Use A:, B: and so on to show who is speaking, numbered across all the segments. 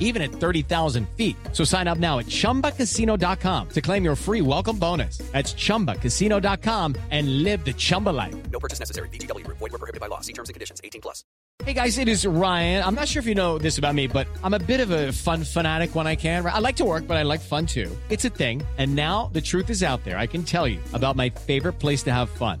A: even at 30,000 feet. So sign up now at chumbacasino.com to claim your free welcome bonus. That's chumbacasino.com and live the Chumba life.
B: No purchase necessary. VGW. Void were prohibited by law. See terms and conditions. 18 plus.
A: Hey guys, it is Ryan. I'm not sure if you know this about me, but I'm a bit of a fun fanatic when I can. I like to work, but I like fun too. It's a thing. And now the truth is out there. I can tell you about my favorite place to have fun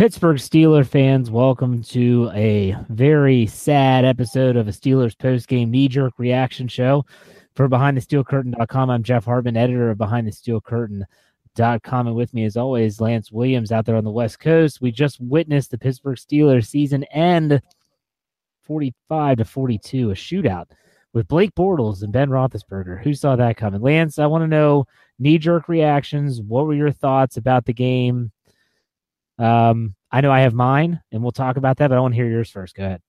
C: Pittsburgh Steeler fans, welcome to a very sad episode of a Steelers post-game knee-jerk reaction show. For BehindTheSteelCurtain.com, I'm Jeff Hartman, editor of BehindTheSteelCurtain.com, and with me, as always, Lance Williams out there on the West Coast. We just witnessed the Pittsburgh Steelers season end 45 to 42, a shootout with Blake Bortles and Ben Roethlisberger. Who saw that coming? Lance, I want to know knee-jerk reactions. What were your thoughts about the game? Um, I know I have mine, and we'll talk about that, but I want to hear yours first. Go ahead.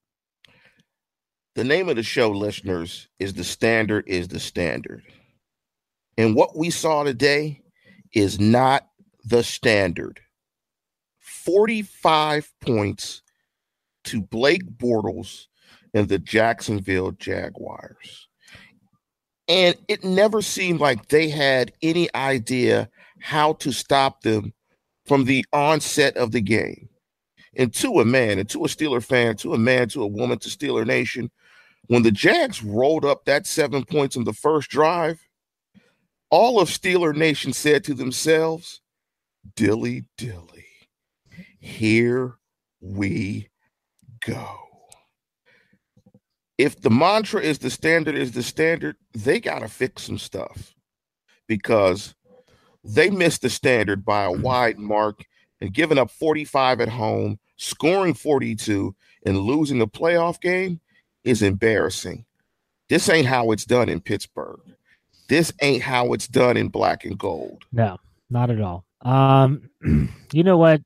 D: The name of the show, listeners, is The Standard is the Standard. And what we saw today is not the standard. 45 points to Blake Bortles and the Jacksonville Jaguars. And it never seemed like they had any idea how to stop them from the onset of the game. And to a man, and to a Steeler fan, to a man, to a woman, to Steeler Nation, when the Jags rolled up that seven points in the first drive, all of Steeler Nation said to themselves, Dilly, dilly, here we go. If the mantra is the standard is the standard, they got to fix some stuff because they missed the standard by a wide mark and giving up 45 at home, scoring 42, and losing the playoff game is embarrassing. This ain't how it's done in Pittsburgh. This ain't how it's done in black and gold.
C: No, not at all. Um, you know what?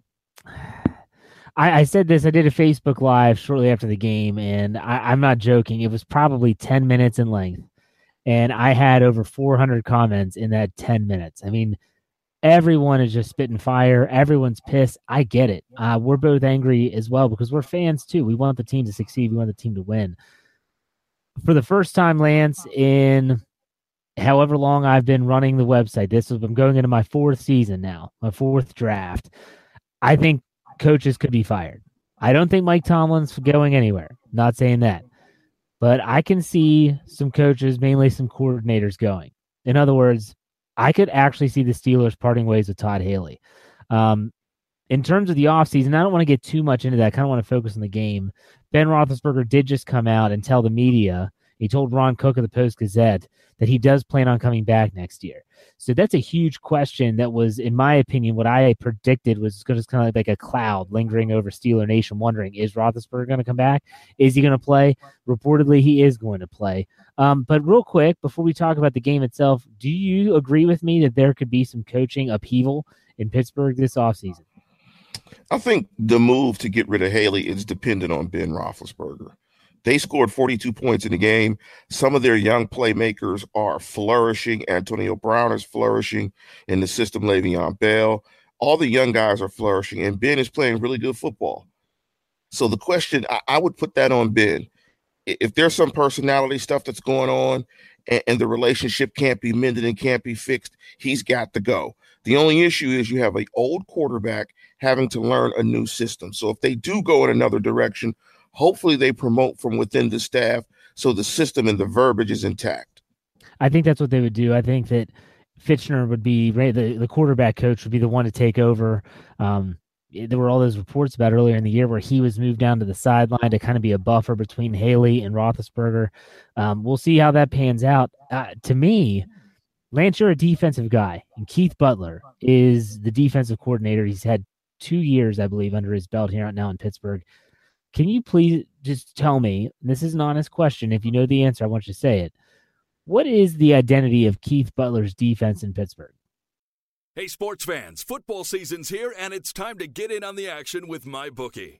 C: I, I said this. I did a Facebook Live shortly after the game, and I, I'm not joking. It was probably 10 minutes in length and I had over 400 comments in that 10 minutes. I mean, everyone is just spitting fire. Everyone's pissed. I get it. Uh, we're both angry as well because we're fans too. We want the team to succeed. We want the team to win. For the first time, Lance, in however long I've been running the website, this is I'm going into my fourth season now, my fourth draft. I think coaches could be fired. I don't think Mike Tomlin's going anywhere. Not saying that. But I can see some coaches, mainly some coordinators, going. In other words, I could actually see the Steelers parting ways with Todd Haley. Um, in terms of the offseason, I don't want to get too much into that. I kind of want to focus on the game. Ben Roethlisberger did just come out and tell the media He told Ron Cook of the Post Gazette that he does plan on coming back next year. So that's a huge question that was, in my opinion, what I predicted was to kind of like a cloud lingering over Steeler Nation, wondering is Roethlisberger going to come back? Is he going to play? Reportedly, he is going to play. Um, but real quick, before we talk about the game itself, do you agree with me that there could be some coaching upheaval in Pittsburgh this offseason?
D: I think the move to get rid of Haley is dependent on Ben Roethlisberger. They scored 42 points in the game. Some of their young playmakers are flourishing. Antonio Brown is flourishing in the system. Le'Veon Bell. All the young guys are flourishing, and Ben is playing really good football. So the question, I, I would put that on Ben. If there's some personality stuff that's going on, and, and the relationship can't be mended and can't be fixed, he's got to go. The only issue is you have an old quarterback having to learn a new system. So if they do go in another direction, Hopefully, they promote from within the staff so the system and the verbiage is intact.
C: I think that's what they would do. I think that Fichtner would be the the quarterback coach would be the one to take over. Um, there were all those reports about earlier in the year where he was moved down to the sideline to kind of be a buffer between Haley and Roethlisberger. Um, we'll see how that pans out. Uh, to me, Lance, you're a defensive guy, and Keith Butler is the defensive coordinator. He's had two years, I believe, under his belt here now in Pittsburgh. Can you please just tell me? This is an honest question. If you know the answer, I want you to say it. What is the identity of Keith Butler's defense in Pittsburgh?
E: Hey, sports fans, football season's here, and it's time to get in on the action with MyBookie.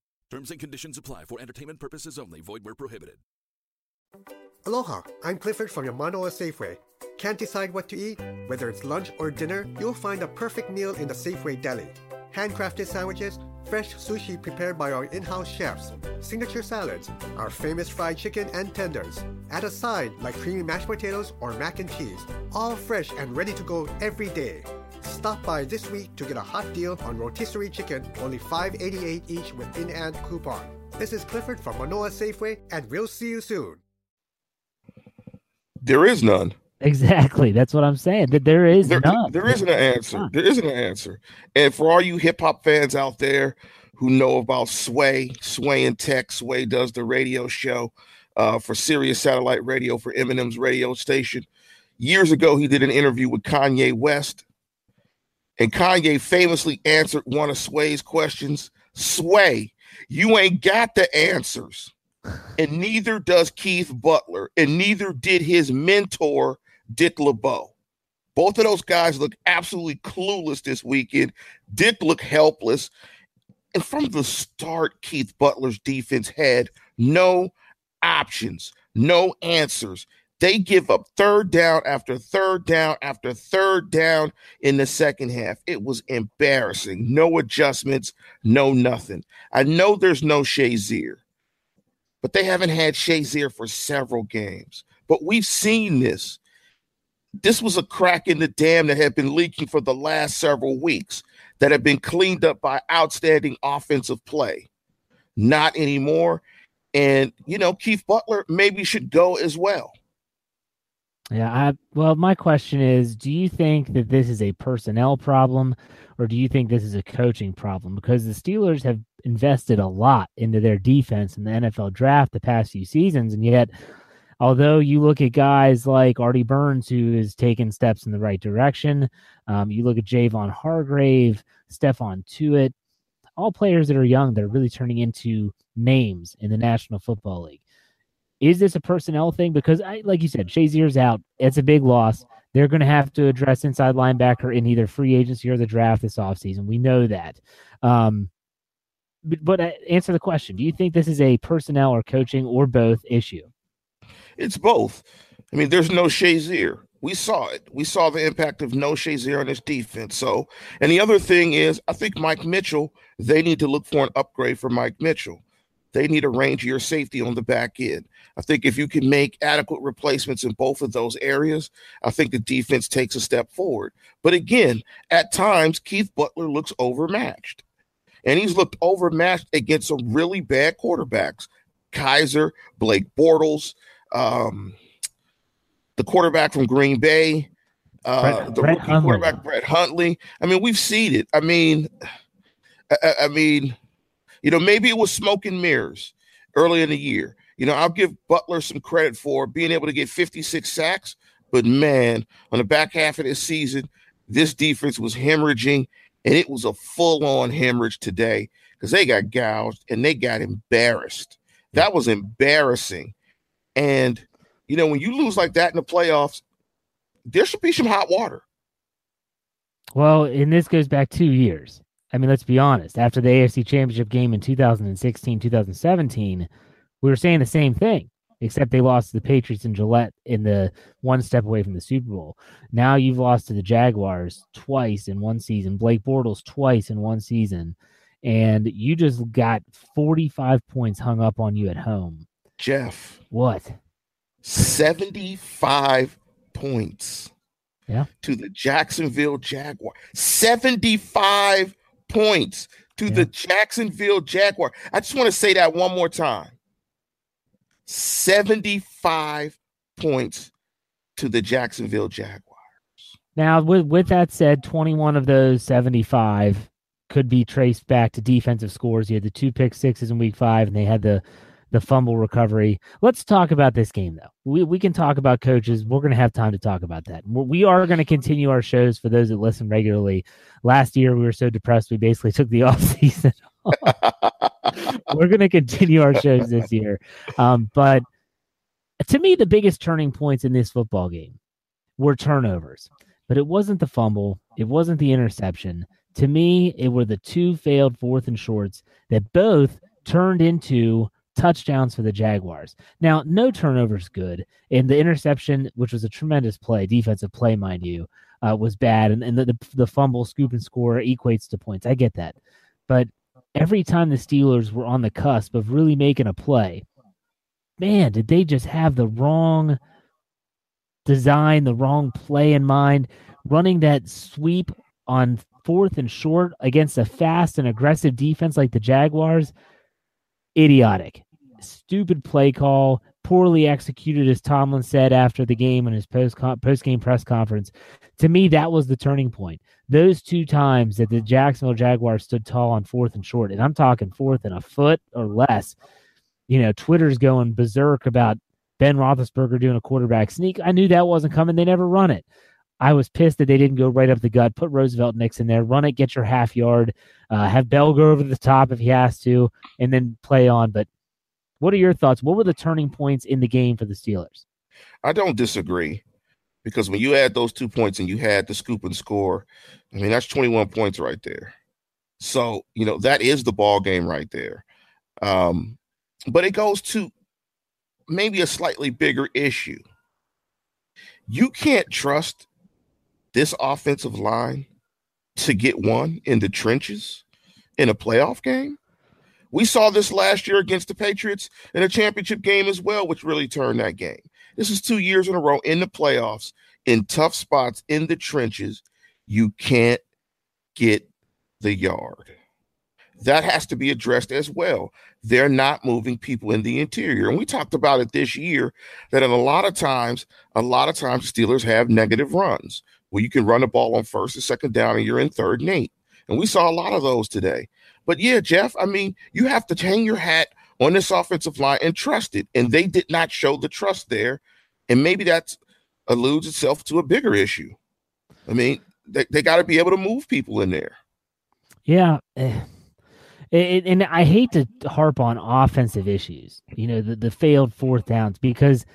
E: Terms and conditions apply for entertainment purposes only. Void where prohibited.
F: Aloha, I'm Clifford from your Manoa Safeway. Can't decide what to eat? Whether it's lunch or dinner, you'll find a perfect meal in the Safeway deli. Handcrafted sandwiches, fresh sushi prepared by our in-house chefs, signature salads, our famous fried chicken and tenders. Add a side like creamy mashed potatoes or mac and cheese, all fresh and ready to go every day. Stop by this week to get a hot deal on rotisserie chicken, only $5.88 each with in-and coupon. This is Clifford from Manoa Safeway, and we'll see you soon.
D: There is none.
C: Exactly. That's what I'm saying. That there is
D: there,
C: none.
D: There isn't an answer. There isn't an answer. And for all you hip hop fans out there who know about Sway, Sway and Tech, Sway does the radio show uh, for Sirius Satellite Radio for Eminem's radio station. Years ago, he did an interview with Kanye West and Kanye famously answered one of Sway's questions Sway, you ain't got the answers. And neither does Keith Butler, and neither did his mentor, Dick LeBeau. Both of those guys look absolutely clueless this weekend. Dick looked helpless. And from the start, Keith Butler's defense had no options, no answers. They give up third down after third down after third down in the second half. It was embarrassing. No adjustments, no nothing. I know there's no Shazier, but they haven't had Shazier for several games. But we've seen this. This was a crack in the dam that had been leaking for the last several weeks that had been cleaned up by outstanding offensive play. Not anymore. And, you know, Keith Butler maybe should go as well.
C: Yeah, I well, my question is, do you think that this is a personnel problem or do you think this is a coaching problem? Because the Steelers have invested a lot into their defense in the NFL draft the past few seasons, and yet although you look at guys like Artie Burns, who is taking steps in the right direction, um, you look at Javon Hargrave, Stephon Tuitt, all players that are young that are really turning into names in the National Football League. Is this a personnel thing? Because, I, like you said, Shazier's out. It's a big loss. They're going to have to address inside linebacker in either free agency or the draft this offseason. We know that. Um, but, but uh, answer the question: Do you think this is a personnel or coaching or both issue?
D: It's both. I mean, there's no Shazier. We saw it. We saw the impact of no Shazier on this defense. So, and the other thing is, I think Mike Mitchell. They need to look for an upgrade for Mike Mitchell. They need a rangier safety on the back end. I think if you can make adequate replacements in both of those areas, I think the defense takes a step forward. But again, at times, Keith Butler looks overmatched. And he's looked overmatched against some really bad quarterbacks Kizer, Blake Bortles, um, the quarterback from Green Bay, uh, Brett, the Brett quarterback, Brett Hundley. I mean, we've seen it. I mean, I, I mean, you know, maybe it was smoke and mirrors early in the year. You know, I'll give Butler some credit for being able to get 56 sacks, but man, on the back half of this season, this defense was hemorrhaging, and it was a full on hemorrhage today because they got gouged and they got embarrassed. That was embarrassing. And, you know, when you lose like that in the playoffs, there should be some hot water.
C: Well, and this goes back two years. I mean, let's be honest. After the AFC Championship game in 2016, 2017, we were saying the same thing, except they lost to the Patriots and Gillette in the one step away from the Super Bowl. Now you've lost to the Jaguars twice in one season, Blake Bortles twice in one season, and you just got 45 points hung up on you at home.
D: Jeff.
C: What?
D: 75 points.
C: Yeah.
D: To the Jacksonville Jaguar. 75 points to yeah. the Jacksonville Jaguar. I just want to say that one more time. 75 points to the Jacksonville Jaguars.
C: Now, with with that said, 21 of those 75 could be traced back to defensive scores. You had the two pick sixes in week five, and they had the the fumble recovery. Let's talk about this game, though. We, we can talk about coaches. We're going to have time to talk about that. We are going to continue our shows for those that listen regularly. Last year, we were so depressed, we basically took the off season. we're going to continue our shows this year. Um, but to me, the biggest turning points in this football game were turnovers. But it wasn't the fumble, it wasn't the interception. To me, it were the two failed fourth and shorts that both turned into touchdowns for the Jaguars. Now, no turnovers good, and the interception, which was a tremendous play, defensive play, mind you, uh, was bad, and, and the, the, the fumble, scoop, and score equates to points. I get that, but every time the Steelers were on the cusp of really making a play, man, did they just have the wrong design, the wrong play in mind, running that sweep on fourth and short against a fast and aggressive defense like the Jaguars idiotic, stupid play call, poorly executed, as Tomlin said after the game in his post post game press conference. To me, that was the turning point. Those two times that the Jacksonville Jaguars stood tall on fourth and short, and I'm talking fourth and a foot or less. You know, Twitter's going berserk about Ben Roethlisberger doing a quarterback sneak. I knew that wasn't coming. They never run it. I was pissed that they didn't go right up the gut, put Roosevelt Nixon there, run it, get your half yard, uh, have Bell go over the top if he has to, and then play on. But what are your thoughts? What were the turning points in the game for the Steelers?
D: I don't disagree because when you add those two points and you had the scoop and score, I mean, that's 21 points right there. So, you know, that is the ball game right there. Um, but it goes to maybe a slightly bigger issue. You can't trust this offensive line to get one in the trenches in a playoff game. We saw this last year against the Patriots in a championship game as well, which really turned that game. This is two years in a row in the playoffs, in tough spots, in the trenches. You can't get the yard. That has to be addressed as well. They're not moving people in the interior. And we talked about it this year that in a lot of times, a lot of times Steelers have negative runs where you can run the ball on first and second down and you're in third and eight. And we saw a lot of those today. But yeah, Jeff, I mean, you have to hang your hat on this offensive line and trust it. And they did not show the trust there. And maybe that alludes itself to a bigger issue. I mean, they, they got to be able to move people in there.
C: Yeah. Eh, and I hate to harp on offensive issues, you know, the, the failed fourth downs, because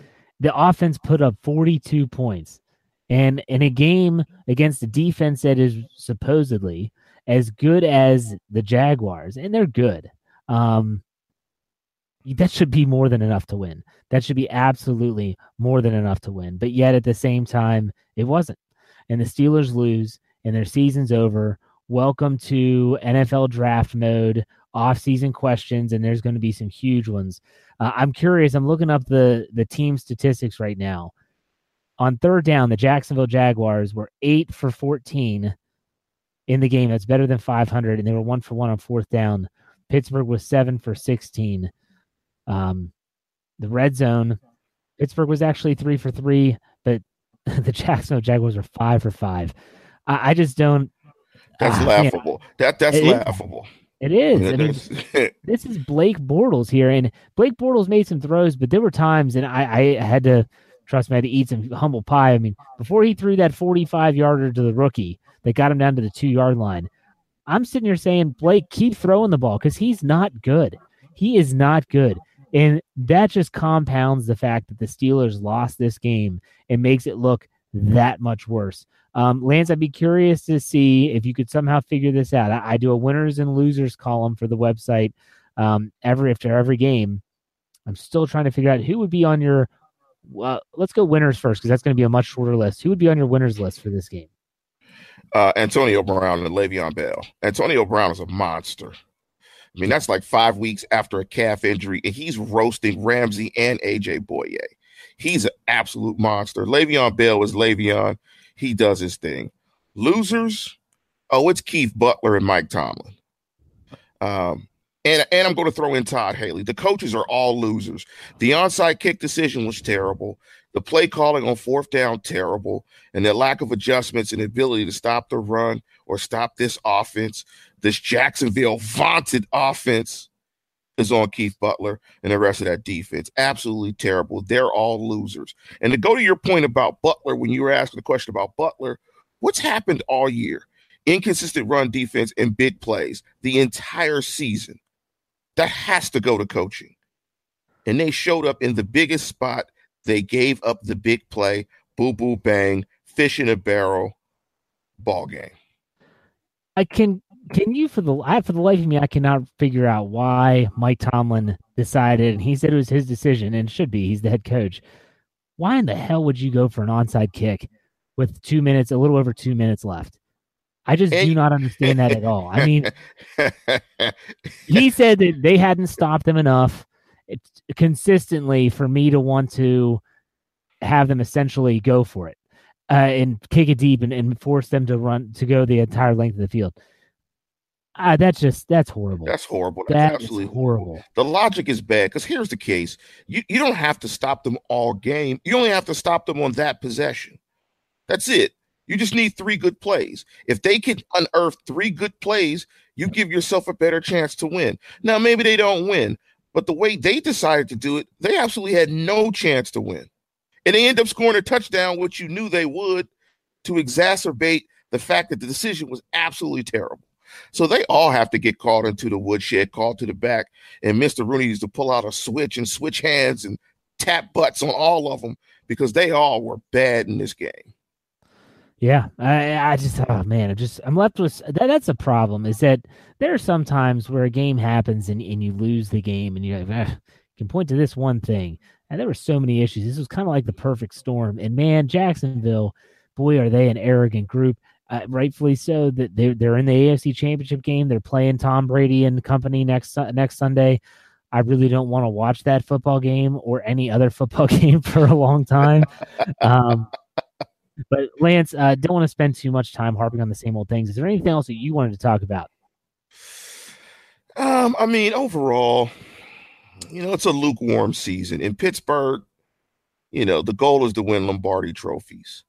C: the offense put up 42 points and in a game against a defense that is supposedly as good as the Jaguars, and they're good. Um, that should be more than enough to win. That should be absolutely more than enough to win. But yet at the same time, it wasn't. And the Steelers lose, and their season's over. Welcome to NFL draft mode, off-season questions, and there's going to be some huge ones. Uh, I'm curious. I'm looking up the the team statistics right now. On third down, the Jacksonville Jaguars were eight for 14 in the game. That's better than 500, and they were one for one on fourth down. Pittsburgh was seven for 16. Um, the red zone, Pittsburgh was actually three for three, but the Jacksonville Jaguars were five for five. I, I just don't.
D: That's uh, laughable. That that's it laughable.
C: Is, it is. I mean, this is Blake Bortles here, and Blake Bortles made some throws, but there were times, and I, I had to trust me, I had to eat some humble pie. I mean, before he threw that 45 yarder to the rookie that got him down to the two yard line, I'm sitting here saying, Blake, keep throwing the ball because he's not good. He is not good. And that just compounds the fact that the Steelers lost this game and makes it look that much worse. Um, Lance, I'd be curious to see if you could somehow figure this out. I, I do a winners and losers column for the website um, every after every game. I'm still trying to figure out who would be on your. Uh, let's go winners first because that's going to be a much shorter list. Who would be on your winners list for this game?
D: Uh, Antonio Brown and Le'Veon Bell. Antonio Brown is a monster. I mean, that's like five weeks after a calf injury, and he's roasting Ramsey and AJ Bouye. He's an absolute monster. Le'Veon Bell is Le'Veon. He does his thing. Losers, oh, it's Keith Butler and Mike Tomlin. Um, and, and I'm going to throw in Todd Haley. The coaches are all losers. The onside kick decision was terrible. The play calling on fourth down, terrible. And the lack of adjustments and ability to stop the run or stop this offense this Jacksonville vaunted offense is on Keith Butler and the rest of that defense. Absolutely terrible. They're all losers. And to go to your point about Butler, when you were asking the question about Butler, what's happened all year? Inconsistent run defense and big plays the entire season. That has to go to coaching. And they showed up in the biggest spot. They gave up the big play, boo boo bang, fish in a barrel, ball game.
C: I can can you for the I for the life of me I cannot figure out why Mike Tomlin decided and he said it was his decision and should be he's the head coach. Why in the hell would you go for an onside kick with two minutes, a little over two minutes left? I just do not understand that at all. I mean, he said that they hadn't stopped them enough consistently for me to want to have them essentially go for it uh, and kick it deep and, and force them to run to go the entire length of the field. Uh, that's just that's horrible.
D: That's horrible. That's that absolutely horrible. horrible. The logic is bad because here's the case: you you don't have to stop them all game. You only have to stop them on that possession. That's it. You just need three good plays. If they can unearth three good plays, you give yourself a better chance to win. Now maybe they don't win, but the way they decided to do it, they absolutely had no chance to win, and they end up scoring a touchdown, which you knew they would, to exacerbate the fact that the decision was absolutely terrible. So they all have to get called into the woodshed, called to the back, and Mr. Rooney used to pull out a switch and switch hands and tap butts on all of them because they all were bad in this game.
C: Yeah, I, I just oh man, I'm just I'm left with that. That's a problem. Is that there are some times where a game happens and, and you lose the game, and you like, can point to this one thing. And there were so many issues. This was kind of like the perfect storm. And man, Jacksonville, boy, are they an arrogant group uh, rightfully so. That they're they're in the AFC Championship game. They're playing Tom Brady and company next next Sunday. I really don't want to watch that football game or any other football game for a long time. Um, but Lance, uh, don't want to spend too much time harping on the same old things. Is there anything else that you wanted to talk about?
D: Um, I mean, overall, you know, it's a lukewarm season in Pittsburgh. You know, the goal is to win Lombardi trophies.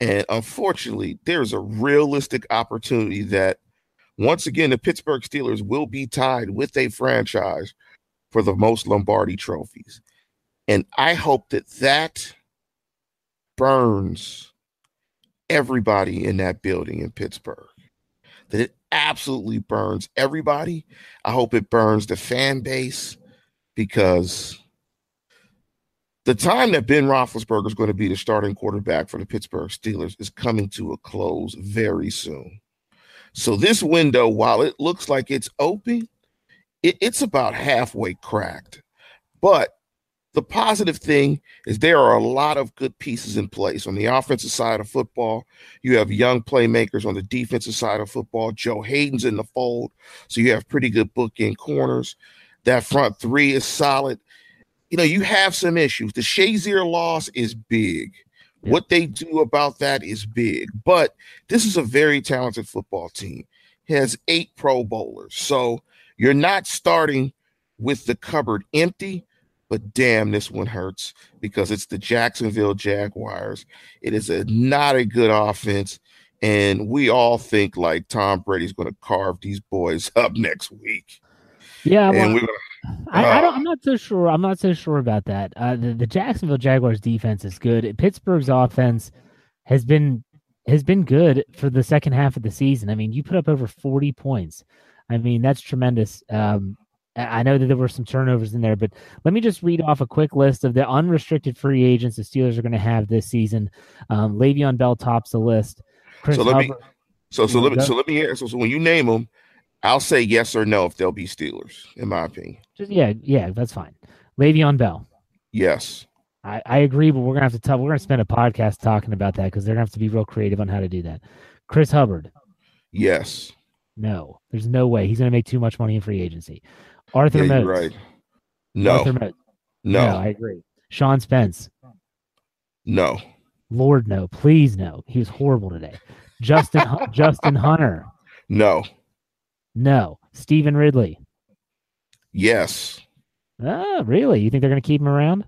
D: And unfortunately, there's a realistic opportunity that once again, the Pittsburgh Steelers will be tied with a franchise for the most Lombardi trophies. And I hope that that burns everybody in that building in Pittsburgh. That it absolutely burns everybody. I hope it burns the fan base because the time that Ben Roethlisberger is going to be the starting quarterback for the Pittsburgh Steelers is coming to a close very soon. So this window, while it looks like it's open, it, it's about halfway cracked. But the positive thing is there are a lot of good pieces in place on the offensive side of football. You have young playmakers on the defensive side of football. Joe Haden's in the fold, so you have pretty good bookend corners. That front three is solid. You know, you have some issues. The Shazier loss is big. Yeah. What they do about that is big. But this is a very talented football team. It has eight Pro Bowlers. So you're not starting with the cupboard empty, but damn, this one hurts because it's the Jacksonville Jaguars. It is a not a good offense. And we all think like Tom Brady's going to carve these boys up next week.
C: Yeah, well, gonna, uh, I, I, don't. I'm not so sure. I'm not so sure about that. Uh, the, the Jacksonville Jaguars defense is good. Pittsburgh's offense has been has been good for the second half of the season. I mean, you put up over 40 points. I mean, that's tremendous. Um, I know that there were some turnovers in there, but let me just read off a quick list of the unrestricted free agents the Steelers are going to have this season. Um, Le'Veon Bell tops the list.
D: Chris so let Hubbard, me, so so let me, so let me hear. So, so when you name them, I'll say yes or no if they'll be Steelers, in my opinion.
C: Just, yeah, yeah, that's fine. Le'Veon Bell.
D: Yes.
C: I, I agree, but we're gonna have to tell we're gonna spend a podcast talking about that because they're gonna have to be real creative on how to do that. Chris Hubbard.
D: Yes.
C: No, there's no way he's gonna make too much money in free agency. Arthur yeah.
D: Right. No.
C: Arthur Moats. No. no. I agree. Sean Spence.
D: No.
C: Lord, no. Please, no. He was horrible today. Justin Justin Hunter.
D: No.
C: No. Stevan Ridley.
D: Yes.
C: Ah, really? You think they're going to keep him around?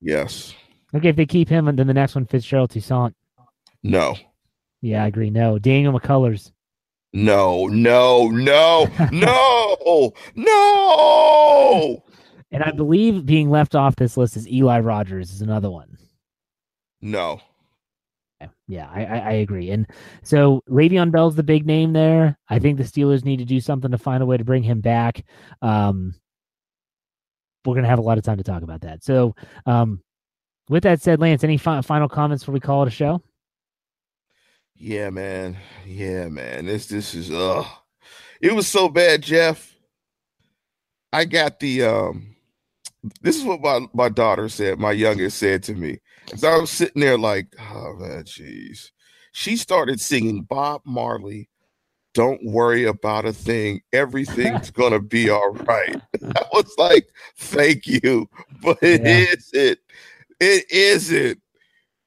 D: Yes.
C: Okay, if they keep him, and then the next one, Fitzgerald Toussaint.
D: No.
C: Yeah, I agree. No. Daniel McCullers.
D: No, no, no, no, no.
C: And I believe being left off this list is Eli Rogers is another one.
D: No.
C: Yeah, I, I, I, agree. And so Le'Veon Bell's the big name there. I think the Steelers need to do something to find a way to bring him back. Um, we're going to have a lot of time to talk about that. So, um, with that said, Lance, any fi- final comments before we call it a show?
D: Yeah, man. Yeah, man. This this is uh it was so bad, Jeff. I got the um this is what my, my daughter said, my youngest said to me. As I was sitting there like, oh man, jeez. She started singing Bob Marley, Don't Worry About a Thing. Everything's gonna be all right. I was like, thank you, but it yeah. isn't. It isn't.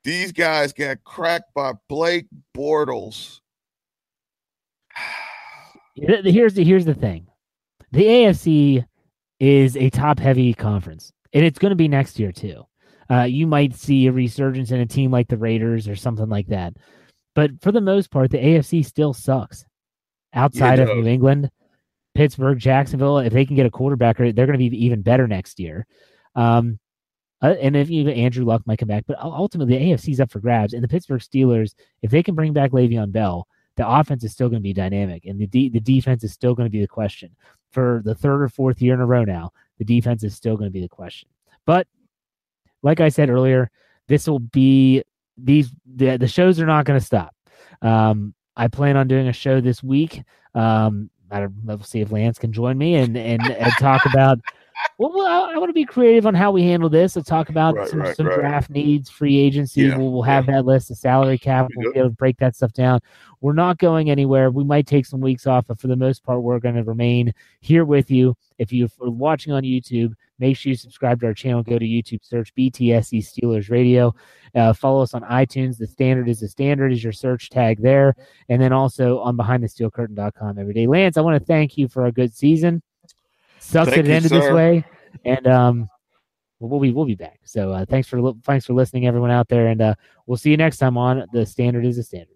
D: These guys got cracked by Blake Bortles.
C: here's the here's the thing. The AFC is a top heavy conference, and it's going to be next year too. Uh, you might see a resurgence in a team like the Raiders or something like that, but for the most part, the AFC still sucks. Outside of New England, Pittsburgh, Jacksonville, if they can get a quarterback, they're going to be even better next year. Um, uh, and if even Andrew Luck might come back, but ultimately the AFC's up for grabs. And the Pittsburgh Steelers, if they can bring back Le'Veon Bell, the offense is still going to be dynamic, and the de- the defense is still going to be the question for the third or fourth year in a row now. The defense is still going to be the question. But like I said earlier, this will be these the the shows are not going to stop. Um, I plan on doing a show this week. Um, I don't, we'll see if Lance can join me and and, and talk about well, I, I want to be creative on how we handle this. Let's talk about right, some, right, some right. draft needs, free agency. Yeah, we'll, we'll have yeah. that list, the salary cap. We'll be able to break that stuff down. We're not going anywhere. We might take some weeks off, but for the most part, we're going to remain here with you. If you're watching on YouTube, make sure you subscribe to our channel. Go to YouTube, search BTSC Steelers Radio. Uh, follow us on iTunes. The standard is the standard is your search tag there. And then also on behindthesteelcurtain.com every day. Lance, I want to thank you for a good season. Sucks Thank that it ended this way, and um, we'll be we'll be back. So uh, thanks for thanks for listening, everyone out there, and uh, we'll see you next time on the Standard is a Standard.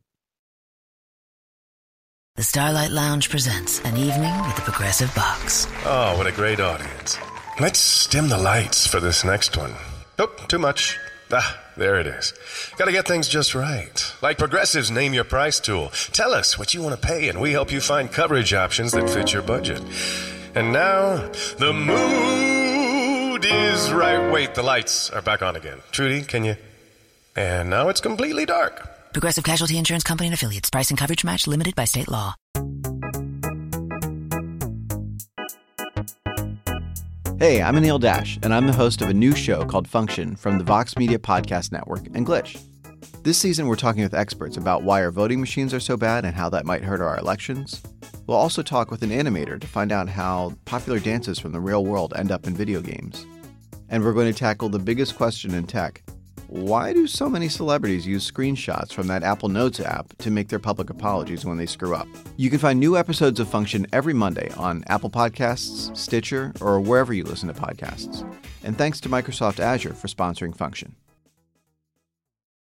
G: The Starlight Lounge presents an evening with the Progressive Box.
H: Oh, what a great audience! Let's dim the lights for this next one. Nope, too much. Ah, there it is. Got to get things just right. Like Progressive's Name Your Price tool. Tell us what you want to pay, and we help you find coverage options that fit your budget. And now the mood is right. Wait, the lights are back on again. Trudy, can you? And now it's completely dark.
G: Progressive Casualty Insurance Company and affiliates. Price and coverage match limited by state law.
I: Hey, I'm Anil Dash, and I'm the host of a new show called Function from the Vox Media Podcast Network and Glitch. This season, we're talking with experts about why our voting machines are so bad and how that might hurt our elections We'll also talk with an animator to find out how popular dances from the real world end up in video games. And we're going to tackle the biggest question in tech why do so many celebrities use screenshots from that Apple Notes app to make their public apologies when they screw up? You can find new episodes of Function every Monday on Apple Podcasts, Stitcher, or wherever you listen to podcasts. And thanks to Microsoft Azure for sponsoring Function.